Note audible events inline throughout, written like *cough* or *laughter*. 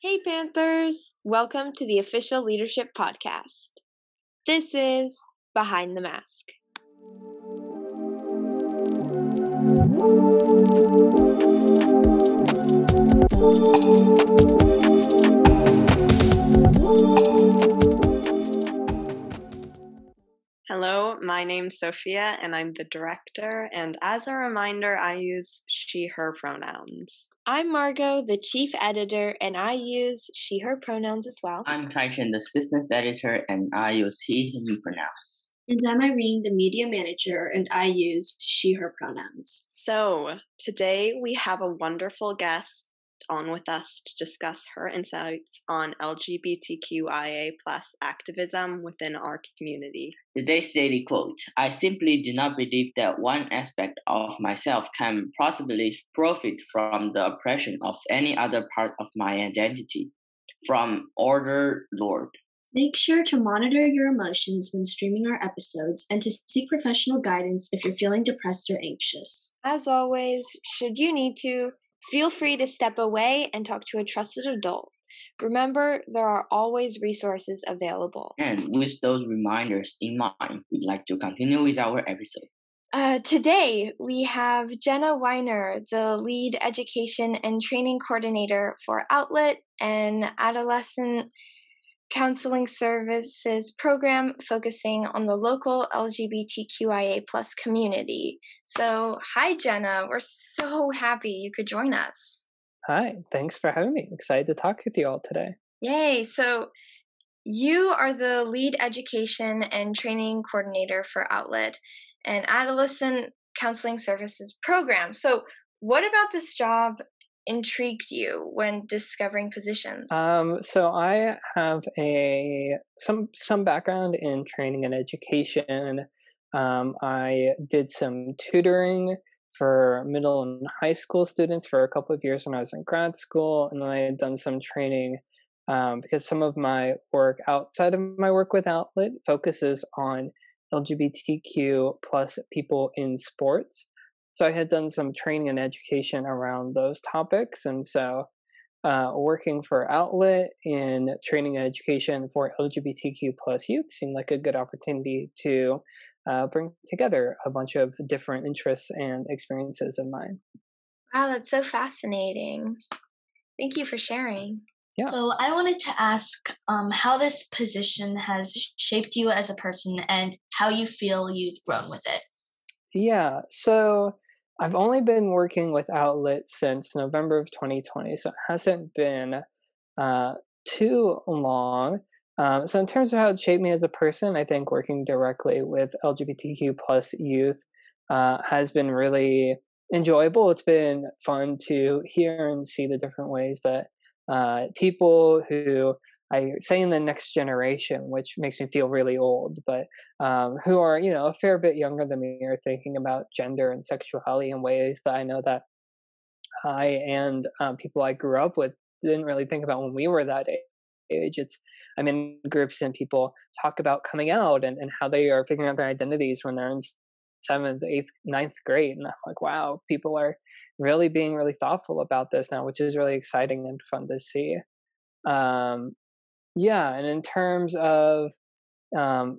Hey, Panthers! Welcome to the official leadership podcast. This is Behind the Mask. Hello, my name's Sophia and I'm the director. And as a reminder, I use she, her pronouns. I'm Margot, the chief editor, and I use she, her pronouns as well. I'm Kaichan, the assistant editor, and I use he, him pronouns. And I'm Irene, the media manager, and I use she, her pronouns. So, today we have a wonderful guest on with us to discuss her insights on LGBTQIA plus activism within our community. Today's daily quote I simply do not believe that one aspect of myself can possibly profit from the oppression of any other part of my identity. From Audre Lorde. Make sure to monitor your emotions when streaming our episodes and to seek professional guidance if you're feeling depressed or anxious. As always, should you need to, Feel free to step away and talk to a trusted adult. Remember, there are always resources available. And with those reminders in mind, we'd like to continue with our episode. Uh, today, we have Jenna Wiener, the lead education and training coordinator for Outlet and Adolescent counseling services program focusing on the local LGBTQIA plus community. So, hi Jenna, we're so happy you could join us. Hi, thanks for having me. Excited to talk with you all today. Yay! So, you are the lead education and training coordinator for Outlet and Adolescent Counseling Services program. So, what about this job intrigued you when discovering positions? Um, so I have a some some background in training and education. Um, I did some tutoring for middle and high school students for a couple of years when I was in grad school, and then I had done some training um, because some of my work outside of my work with Outlet focuses on LGBTQ plus people in sports. So I had done some training and education around those topics. And so uh, working for Outlet in training and education for LGBTQ plus youth seemed like a good opportunity to uh, bring together a bunch of different interests and experiences of mine. Wow, that's so fascinating. Thank you for sharing. Yeah. So I wanted to ask um, how this position has shaped you as a person and how you feel you've grown with it. Yeah. So I've only been working with Outlet since November of 2020, so it hasn't been uh, too long. Um, so in terms of how it shaped me as a person, I think working directly with LGBTQ plus youth uh, has been really enjoyable. It's been fun to hear and see the different ways that uh, people who I say in the next generation, which makes me feel really old, but um, who are you know a fair bit younger than me are thinking about gender and sexuality in ways that I know that I and um, people I grew up with didn't really think about when we were that age. It's I'm in groups and people talk about coming out and, and how they are figuring out their identities when they're in seventh, eighth, ninth grade, and I'm like, wow, people are really being really thoughtful about this now, which is really exciting and fun to see. Um, yeah, and in terms of um,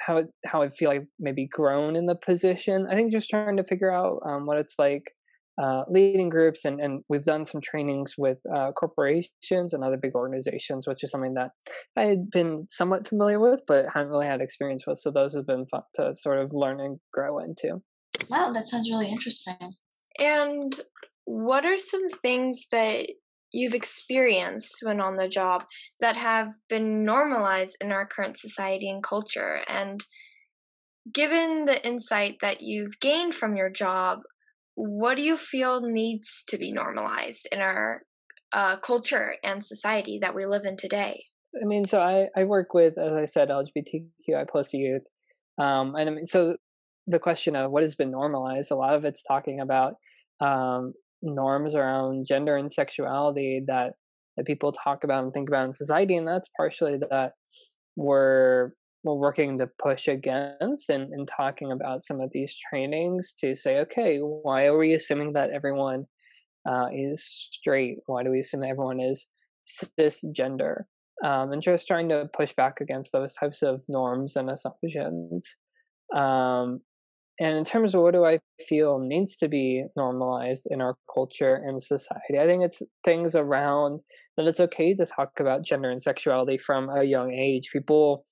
how it, how I feel like maybe grown in the position, I think just trying to figure out um, what it's like uh, leading groups, and, and we've done some trainings with uh, corporations and other big organizations, which is something that I had been somewhat familiar with, but hadn't really had experience with. So those have been fun to sort of learn and grow into. Wow, that sounds really interesting. And what are some things that you've experienced when on the job that have been normalized in our current society and culture. And given the insight that you've gained from your job what do you feel needs to be normalized in our uh, culture and society that we live in today? I mean so i, I work with as i said lgbtqi plus youth. Um, and i mean so the question of what has been normalized a lot of it's talking about um, norms around gender and sexuality that that people talk about and think about in society, and that's partially that we're we're working to push against and, and talking about some of these trainings to say, okay, why are we assuming that everyone uh, is straight? Why do we assume that everyone is cisgender, um, and just trying to push back against those types of norms and assumptions. Um, and in terms of what do I feel needs to be normalized in our culture and society, I think it's things around that it's okay to talk about gender and sexuality from a young age. People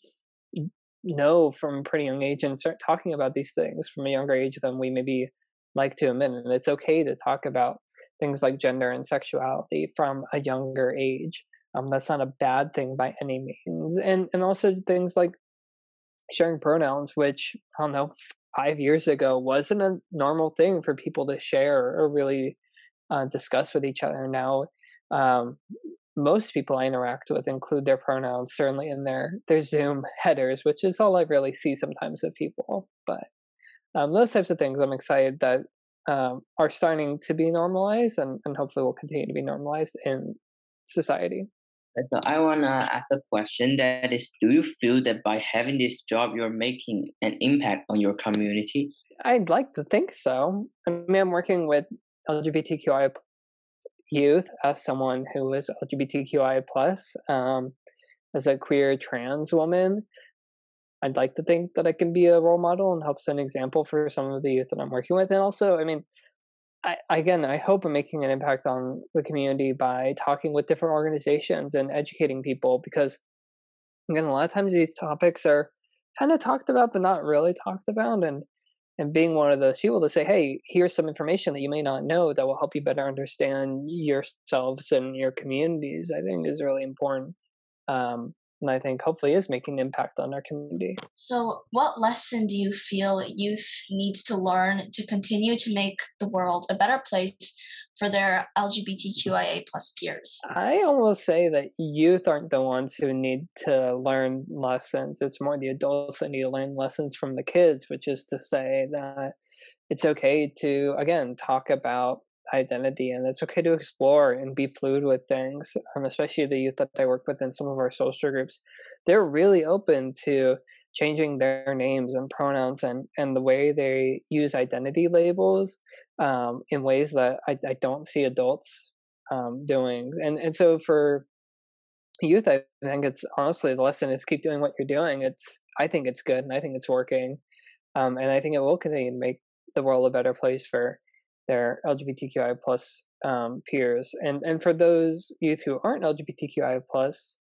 know from a pretty young age and start talking about these things from a younger age than we maybe like to admit. And it's okay to talk about things like gender and sexuality from a younger age. Um, that's not a bad thing by any means. And and also things like sharing pronouns, which I don't know, five years ago wasn't a normal thing for people to share or really uh, discuss with each other. Now, um, most people I interact with include their pronouns certainly in their their Zoom headers, which is all I really see sometimes of people. But um, those types of things, I'm excited that um, are starting to be normalized, and, and hopefully will continue to be normalized in society. So I wanna ask a question that is, do you feel that by having this job, you're making an impact on your community? I'd like to think so. I mean, I'm working with LGBTQI youth as someone who is LGBTQI plus, um, as a queer trans woman. I'd like to think that I can be a role model and help set an example for some of the youth that I'm working with. And also, I mean, I, again, I hope I'm making an impact on the community by talking with different organizations and educating people because, again, a lot of times these topics are kind of talked about but not really talked about. And and being one of those people to say, hey, here's some information that you may not know that will help you better understand yourselves and your communities, I think is really important. Um, and I think hopefully is making an impact on our community. So, what lesson do you feel youth needs to learn to continue to make the world a better place for their LGBTQIA plus peers? I almost say that youth aren't the ones who need to learn lessons. It's more the adults that need to learn lessons from the kids, which is to say that it's okay to again talk about identity and it's okay to explore and be fluid with things um, especially the youth that i work with in some of our social groups. They're really open to changing their names and pronouns and and the way they use identity labels um, in ways that I, I don't see adults um, doing. And and so for youth i think it's honestly the lesson is keep doing what you're doing. It's i think it's good and i think it's working um, and i think it will continue to make the world a better place for their LGBTQI plus um, peers, and and for those youth who aren't LGBTQI plus,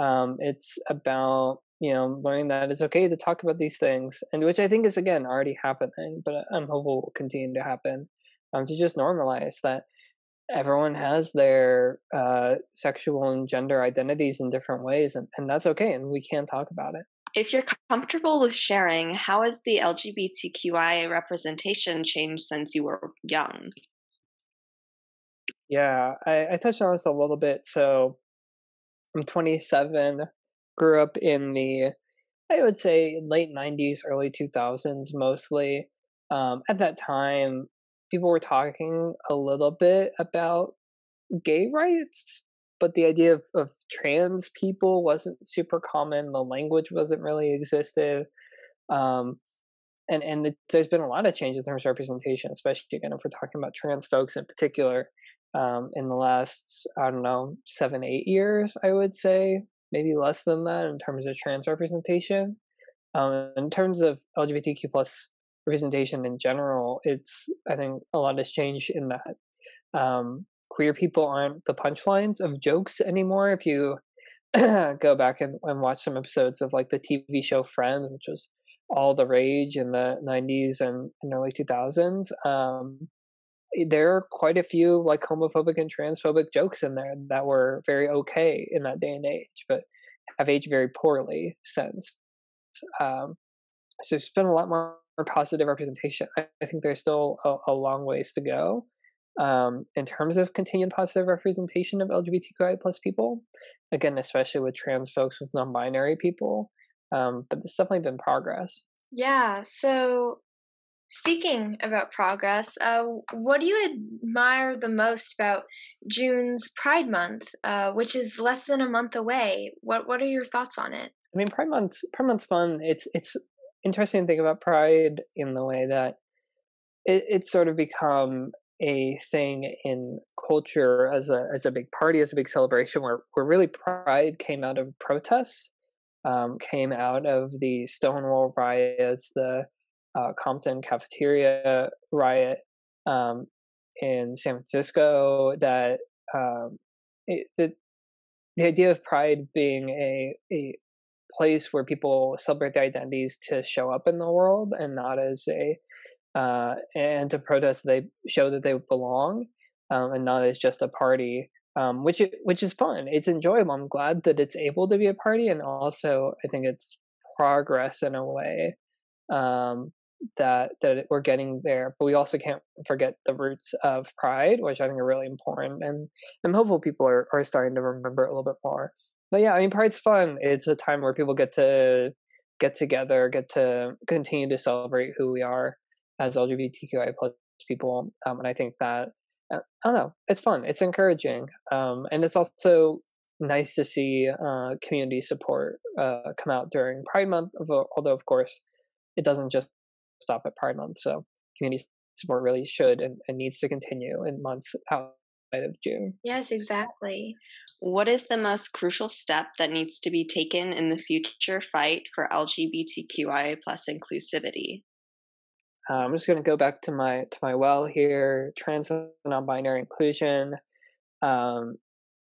um, it's about you know learning that it's okay to talk about these things, and which I think is again already happening, but I'm hopeful will continue to happen. Um, to just normalize that everyone has their uh, sexual and gender identities in different ways, and, and that's okay, and we can talk about it. If you're comfortable with sharing, how has the LGBTQI representation changed since you were young? Yeah, I, I touched on this a little bit. So I'm 27, grew up in the, I would say, late 90s, early 2000s mostly. Um, at that time, people were talking a little bit about gay rights, but the idea of, of trans people wasn't super common. The language wasn't really existed. Um, and and there's been a lot of change in terms of representation, especially again if we're talking about trans folks in particular. Um, in the last I don't know seven eight years, I would say maybe less than that in terms of trans representation. Um, in terms of LGBTQ plus representation in general, it's I think a lot has changed in that. Um, queer people aren't the punchlines of jokes anymore. If you *clears throat* go back and, and watch some episodes of like the TV show Friends, which was all the rage in the 90s and, and early 2000s, um, there are quite a few like homophobic and transphobic jokes in there that were very okay in that day and age, but have aged very poorly since. Um, so it's been a lot more positive representation. I, I think there's still a, a long ways to go um, in terms of continued positive representation of LGBTQI plus people. Again, especially with trans folks, with non-binary people. Um, but there's definitely been progress. Yeah. So, speaking about progress, uh, what do you admire the most about June's Pride Month, uh, which is less than a month away? What What are your thoughts on it? I mean, Pride Month. Pride Month's fun. It's it's interesting to think about Pride in the way that it, it's sort of become a thing in culture as a as a big party, as a big celebration, where where really pride came out of protests, um, came out of the Stonewall riots, the uh, Compton cafeteria riot um, in San Francisco. That um, it, the the idea of pride being a a place where people celebrate their identities to show up in the world and not as a uh, and to protest they show that they belong um, and not as just a party um, which which is fun. It's enjoyable. I'm glad that it's able to be a party and also i think it's progress in a way um, that that we're getting there. But we also can't forget the roots of pride which i think are really important and i'm hopeful people are, are starting to remember a little bit more. But yeah i mean pride's fun. It's a time where people get to get together get to continue to celebrate who we are as lgbtqi plus people um, and i think that uh, i don't know it's fun it's encouraging um, and it's also nice to see uh, community support uh, come out during pride month although of course it doesn't just stop at Pride Month. So community support really should and, and needs to continue in months outside of June. Yes, exactly. What is the most crucial step that needs to be taken in the future fight for LGBTQIA plus inclusivity? Uh, I'm just going to go back to my to my well here. Trans and non-binary inclusion. Um,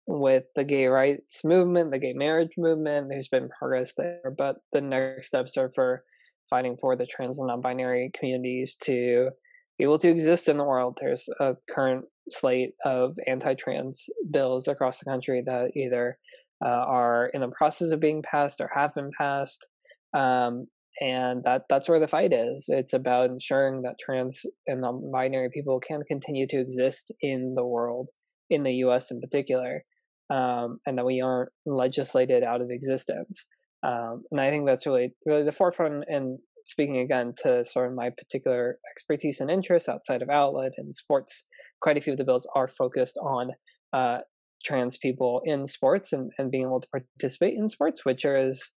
with the gay rights movement, the gay marriage movement, there's been progress there, but the next steps are for fighting for the trans and non-binary communities to be able to exist in the world. There's a current slate of anti-trans bills across the country that either uh, are in the process of being passed or have been passed. Um, and that that's where the fight is. It's about ensuring that trans and non-binary people can continue to exist in the world, in the U.S. in particular, um, and that we aren't legislated out of existence. Um, and I think that's really really the forefront. And speaking again to sort of my particular expertise and interests outside of outlet and sports, quite a few of the bills are focused on uh, trans people in sports and, and being able to participate in sports, which is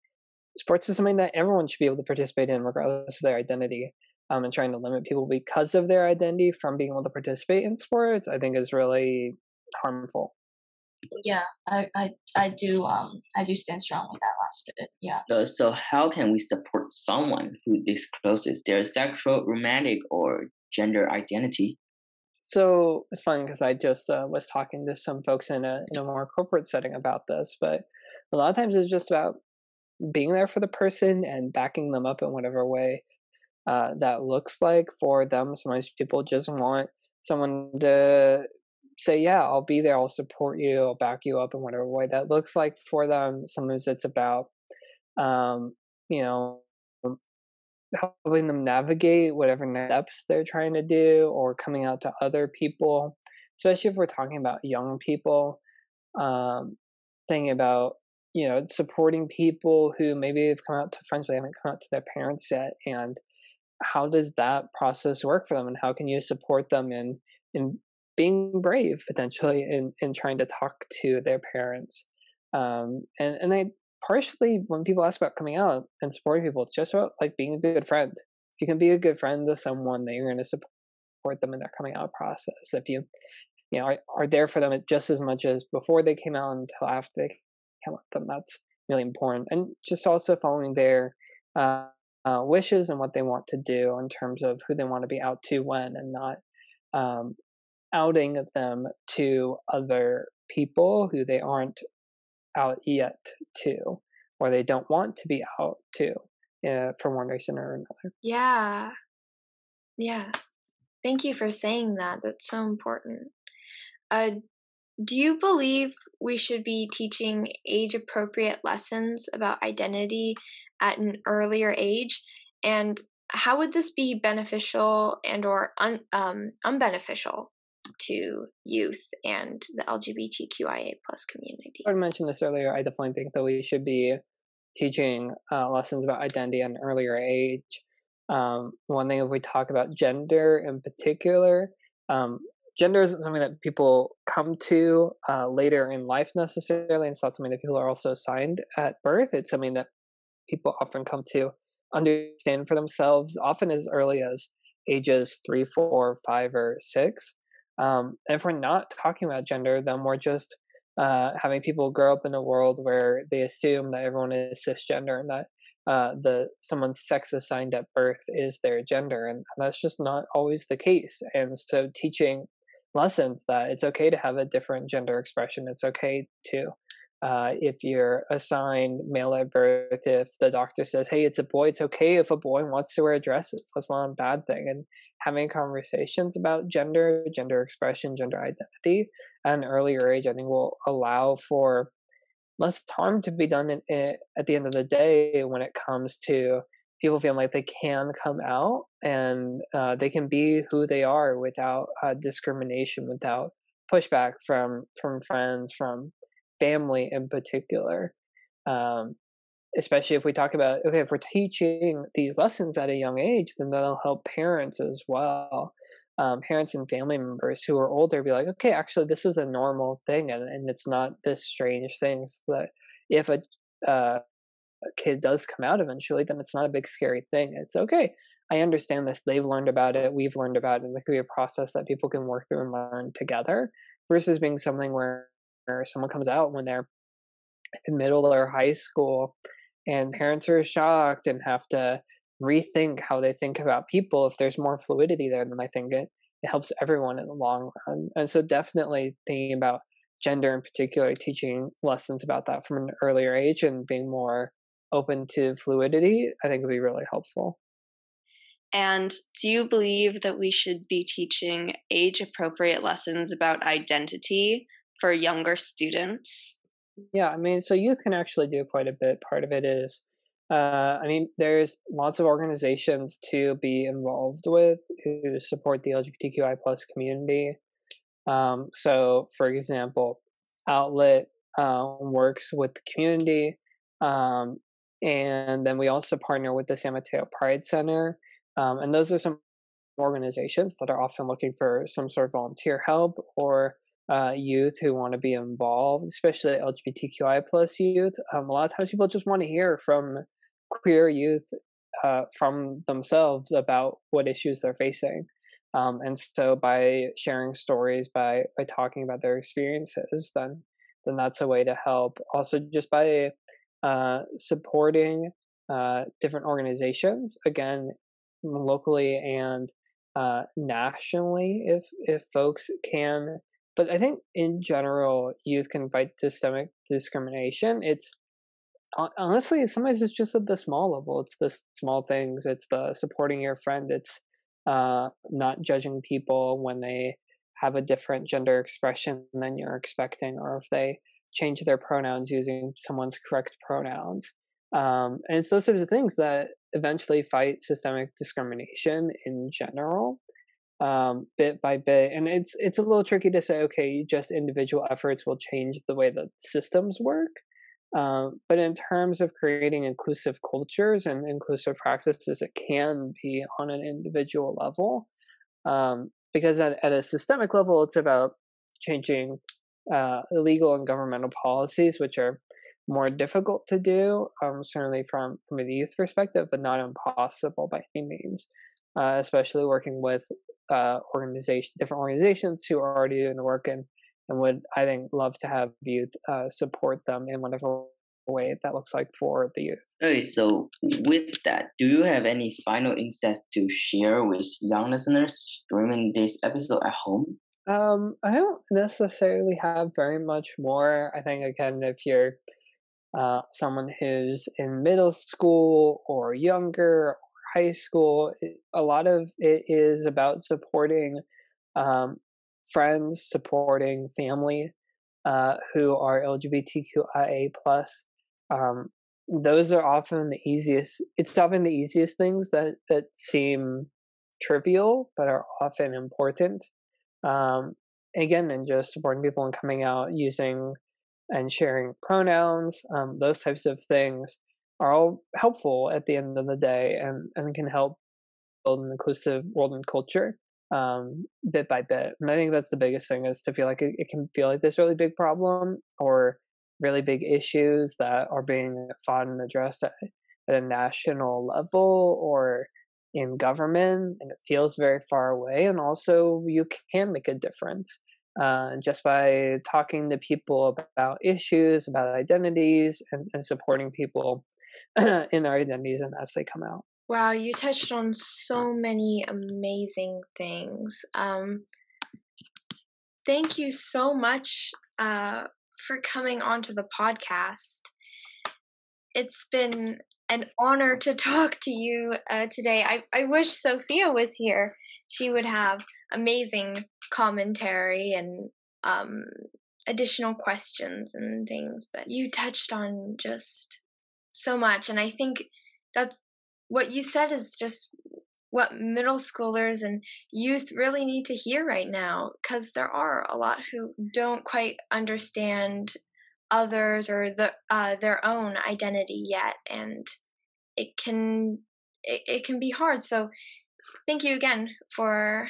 sports is something that everyone should be able to participate in regardless of their identity. Um, and trying to limit people because of their identity from being able to participate in sports, I think is really harmful yeah i i, I do um i do stand strong with that last bit yeah so, so how can we support someone who discloses their sexual romantic or gender identity so it's funny because i just uh, was talking to some folks in a in a more corporate setting about this but a lot of times it's just about being there for the person and backing them up in whatever way uh, that looks like for them sometimes people just want someone to say, yeah, I'll be there, I'll support you, I'll back you up in whatever way that looks like for them. Sometimes it's about, um, you know, helping them navigate whatever steps they're trying to do or coming out to other people, especially if we're talking about young people. Um, thinking about, you know, supporting people who maybe have come out to friends but they haven't come out to their parents yet. And how does that process work for them? And how can you support them in in being brave potentially in, in trying to talk to their parents. Um, and, and I partially, when people ask about coming out and supporting people, it's just about like being a good friend. If you can be a good friend to someone, that you're going to support them in their coming out process. If you, you know, are, are there for them just as much as before they came out until after they out, then that's really important. And just also following their uh, uh, wishes and what they want to do in terms of who they want to be out to when and not um, outing them to other people who they aren't out yet to, or they don't want to be out to uh, for one reason or another. Yeah. Yeah. Thank you for saying that. That's so important. Uh, do you believe we should be teaching age appropriate lessons about identity at an earlier age? And how would this be beneficial and or un, um, unbeneficial to youth and the LGBTQIA plus community. I mentioned this earlier. I definitely think that we should be teaching uh, lessons about identity at an earlier age. Um, one thing, if we talk about gender in particular, um, gender isn't something that people come to uh, later in life necessarily. It's not something that people are also assigned at birth. It's something that people often come to understand for themselves, often as early as ages three, four, five, or six. Um, and if we're not talking about gender, then we're just uh, having people grow up in a world where they assume that everyone is cisgender and that uh, the someone's sex assigned at birth is their gender, and that's just not always the case. And so, teaching lessons that it's okay to have a different gender expression. It's okay to uh, if you're assigned male at birth, if the doctor says, hey, it's a boy, it's okay if a boy wants to wear dresses. That's not a bad thing. And having conversations about gender, gender expression, gender identity at an earlier age, I think will allow for less harm to be done in, in, at the end of the day when it comes to people feeling like they can come out and uh, they can be who they are without uh, discrimination, without pushback from from friends, from family in particular. Um, especially if we talk about okay, if we're teaching these lessons at a young age, then that'll help parents as well. Um, parents and family members who are older be like, okay, actually, this is a normal thing, and, and it's not this strange thing. So that if a, uh, a kid does come out eventually, then it's not a big scary thing. It's okay. I understand this. They've learned about it. We've learned about it. There could be a process that people can work through and learn together versus being something where someone comes out when they're in middle or high school and parents are shocked and have to rethink how they think about people if there's more fluidity there then i think it, it helps everyone in the long run and so definitely thinking about gender in particular teaching lessons about that from an earlier age and being more open to fluidity i think would be really helpful and do you believe that we should be teaching age appropriate lessons about identity for younger students? Yeah, I mean, so youth can actually do quite a bit. Part of it is, uh, I mean, there's lots of organizations to be involved with who support the LGBTQI plus community. Um, so, for example, Outlet uh, works with the community, um, and then we also partner with the San Mateo Pride Center, um, and those are some organizations that are often looking for some sort of volunteer help or uh, youth who want to be involved, especially LGBTQI plus youth. Um, a lot of times people just want to hear from queer youth uh, from themselves about what issues they're facing. Um, and so by sharing stories, by by talking about their experiences, then then that's a way to help. Also, just by uh, supporting uh, different organizations, again, locally and uh, nationally, if if folks can but I think in general, youth can fight systemic discrimination. It's honestly sometimes it's just at the small level. It's the small things. It's the supporting your friend. It's uh, not judging people when they have a different gender expression than you're expecting, or if they change their pronouns using someone's correct pronouns. Um, and it's those types of things that eventually fight systemic discrimination in general um, bit by bit. And it's it's a little tricky to say, okay, just individual efforts will change the way that systems work. Um, but in terms of creating inclusive cultures and inclusive practices, it can be on an individual level. Um, because at, at a systemic level, it's about changing uh, legal and governmental policies, which are more difficult to do, um, certainly from, from a youth perspective, but not impossible by any means. Uh, especially working with uh, organization, different organizations who are already doing the work and and would I think love to have youth uh, support them in whatever way that looks like for the youth. Okay, so with that, do you have any final insights to share with young listeners during this episode at home? Um, I don't necessarily have very much more. I think again, if you're uh, someone who's in middle school or younger or high school, a lot of it is about supporting um, friends, supporting family uh, who are LGBTQIA plus. Um, those are often the easiest. It's often the easiest things that that seem trivial, but are often important. Um, again, and just supporting people and coming out using and sharing pronouns, um, those types of things are all helpful at the end of the day and, and can help build an inclusive world and culture um, bit by bit. And I think that's the biggest thing is to feel like it, it, can feel like this really big problem or really big issues that are being fought and addressed at, at a national level or in government and it feels very far away and also you can make a difference uh, just by talking to people about issues about identities and, and supporting people *clears throat* in their identities and as they come out wow you touched on so many amazing things um, thank you so much uh, for coming onto the podcast it's been an honor to *laughs* talk to you uh, today. I, I wish Sophia was here. She would have amazing commentary and um, additional questions and things. But you touched on just so much. And I think that's what you said is just what middle schoolers and youth really need to hear right now because there are a lot who don't quite understand others or the uh, their own identity yet and it can it, it can be hard so thank you again for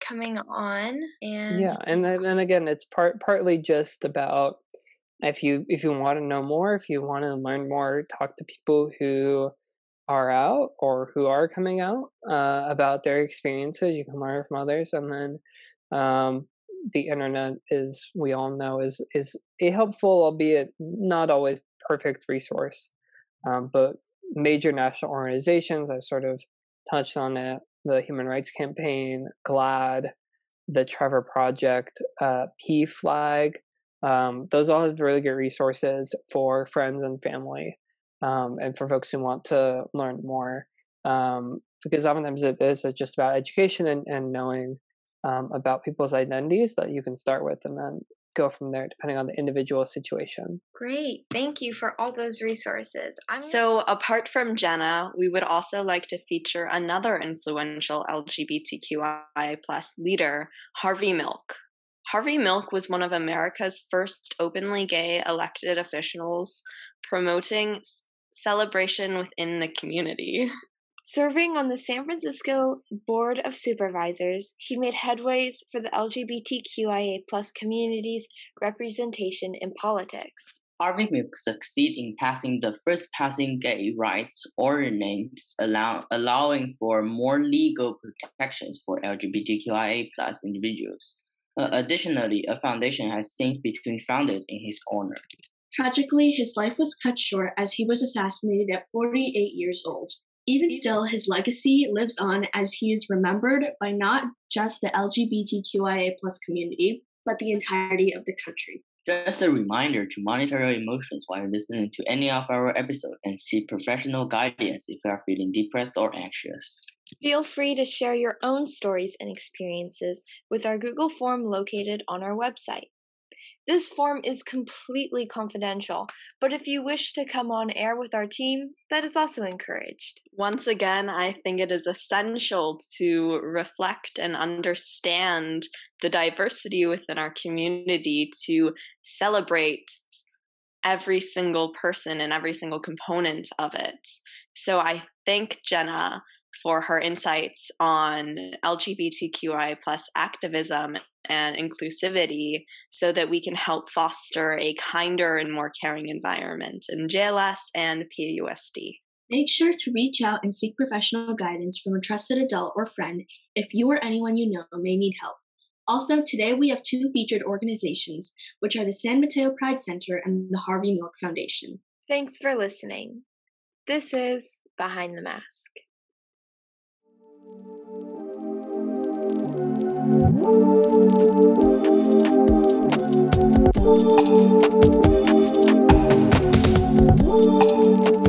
coming on and yeah and and again it's part partly just about if you if you want to know more if you want to learn more talk to people who are out or who are coming out uh, about their experiences you can learn from others and then um, the internet is we all know is is a helpful albeit not always perfect resource um, but major national organizations i sort of touched on it the human rights campaign GLAAD the trevor project uh, PFLAG um, those all have really good resources for friends and family um, and for folks who want to learn more um, because oftentimes it is just about education and, and knowing um, about people's identities that you can start with and then go from there depending on the individual situation. Great. Thank you for all those resources. I'm so, apart from Jenna, we would also like to feature another influential LGBTQI plus leader, Harvey Milk. Harvey Milk was one of America's first openly gay elected officials promoting celebration within the community. *laughs* Serving on the San Francisco Board of Supervisors, he made headways for the LGBTQIA plus community's representation in politics. Harvey Milk succeeded in passing the first passing gay rights ordinance allow, allowing for more legal protections for LGBTQIA plus individuals. Uh, additionally, a foundation has since been founded in his honor. Tragically, his life was cut short as he was assassinated at 48 years old. Even still, his legacy lives on as he is remembered by not just the LGBTQIA plus community, but the entirety of the country. Just a reminder to monitor your emotions while listening to any of our episodes and seek professional guidance if you are feeling depressed or anxious. Feel free to share your own stories and experiences with our Google form located on our website. This form is completely confidential, but if you wish to come on air with our team, that is also encouraged. Once again, I think it is essential to reflect and understand the diversity within our community to celebrate every single person and every single component of it. So I thank Jenna for her insights on LGBTQI plus activism and inclusivity so that we can help foster a kinder and more caring environment in JLS and PUSD. Make sure to reach out and seek professional guidance from a trusted adult or friend if you or anyone you know may need help. Also, today we have two featured organizations, which are the San Mateo Pride Center and the Harvey Milk Foundation. Thanks for listening. This is Behind the Mask. Thank you.